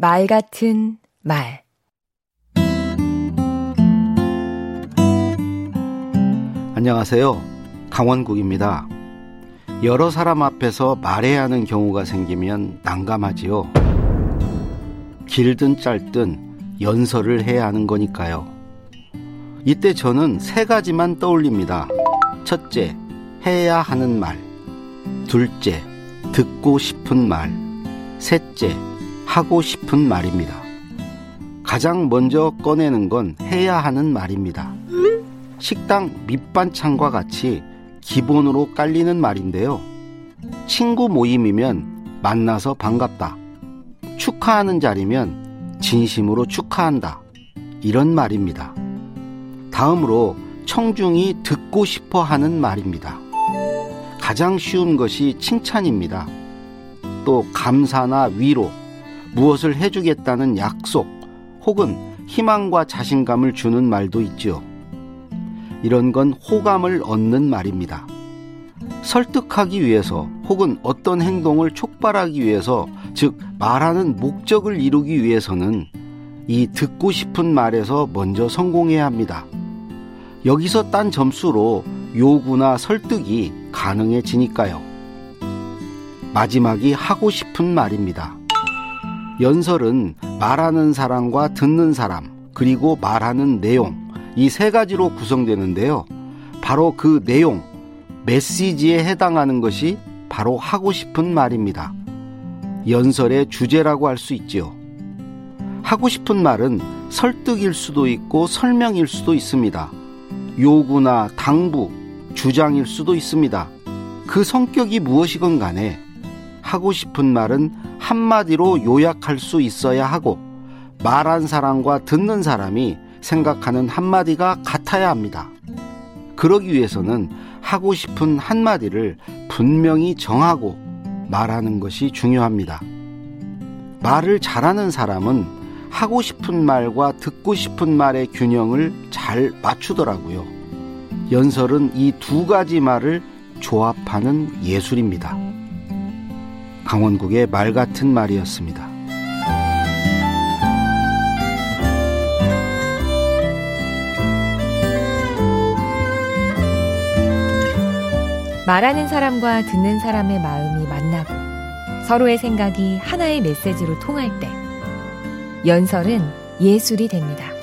말 같은 말 안녕하세요. 강원국입니다. 여러 사람 앞에서 말해야 하는 경우가 생기면 난감하지요. 길든 짧든 연설을 해야 하는 거니까요. 이때 저는 세 가지만 떠올립니다. 첫째, 해야 하는 말. 둘째, 듣고 싶은 말. 셋째, 하고 싶은 말입니다. 가장 먼저 꺼내는 건 해야 하는 말입니다. 식당 밑반찬과 같이 기본으로 깔리는 말인데요. 친구 모임이면 만나서 반갑다. 축하하는 자리면 진심으로 축하한다. 이런 말입니다. 다음으로 청중이 듣고 싶어 하는 말입니다. 가장 쉬운 것이 칭찬입니다. 또 감사나 위로, 무엇을 해주겠다는 약속, 혹은 희망과 자신감을 주는 말도 있지요. 이런 건 호감을 얻는 말입니다. 설득하기 위해서 혹은 어떤 행동을 촉발하기 위해서, 즉, 말하는 목적을 이루기 위해서는 이 듣고 싶은 말에서 먼저 성공해야 합니다. 여기서 딴 점수로 요구나 설득이 가능해지니까요. 마지막이 하고 싶은 말입니다. 연설은 말하는 사람과 듣는 사람, 그리고 말하는 내용, 이 세 가지로 구성되는데요. 바로 그 내용, 메시지에 해당하는 것이 바로 하고 싶은 말입니다. 연설의 주제라고 할 수 있지요. 하고 싶은 말은 설득일 수도 있고 설명일 수도 있습니다. 요구나 당부, 주장일 수도 있습니다. 그 성격이 무엇이건 간에 하고 싶은 말은 한마디로 요약할 수 있어야 하고 말한 사람과 듣는 사람이 생각하는 한마디가 같아야 합니다. 그러기 위해서는 하고 싶은 한마디를 분명히 정하고 말하는 것이 중요합니다. 말을 잘하는 사람은 하고 싶은 말과 듣고 싶은 말의 균형을 잘 맞추더라고요. 연설은 이 두 가지 말을 조합하는 예술입니다. 강원국의 말 같은 말이었습니다. 말하는 사람과 듣는 사람의 마음이 만나고 서로의 생각이 하나의 메시지로 통할 때 연설은 예술이 됩니다.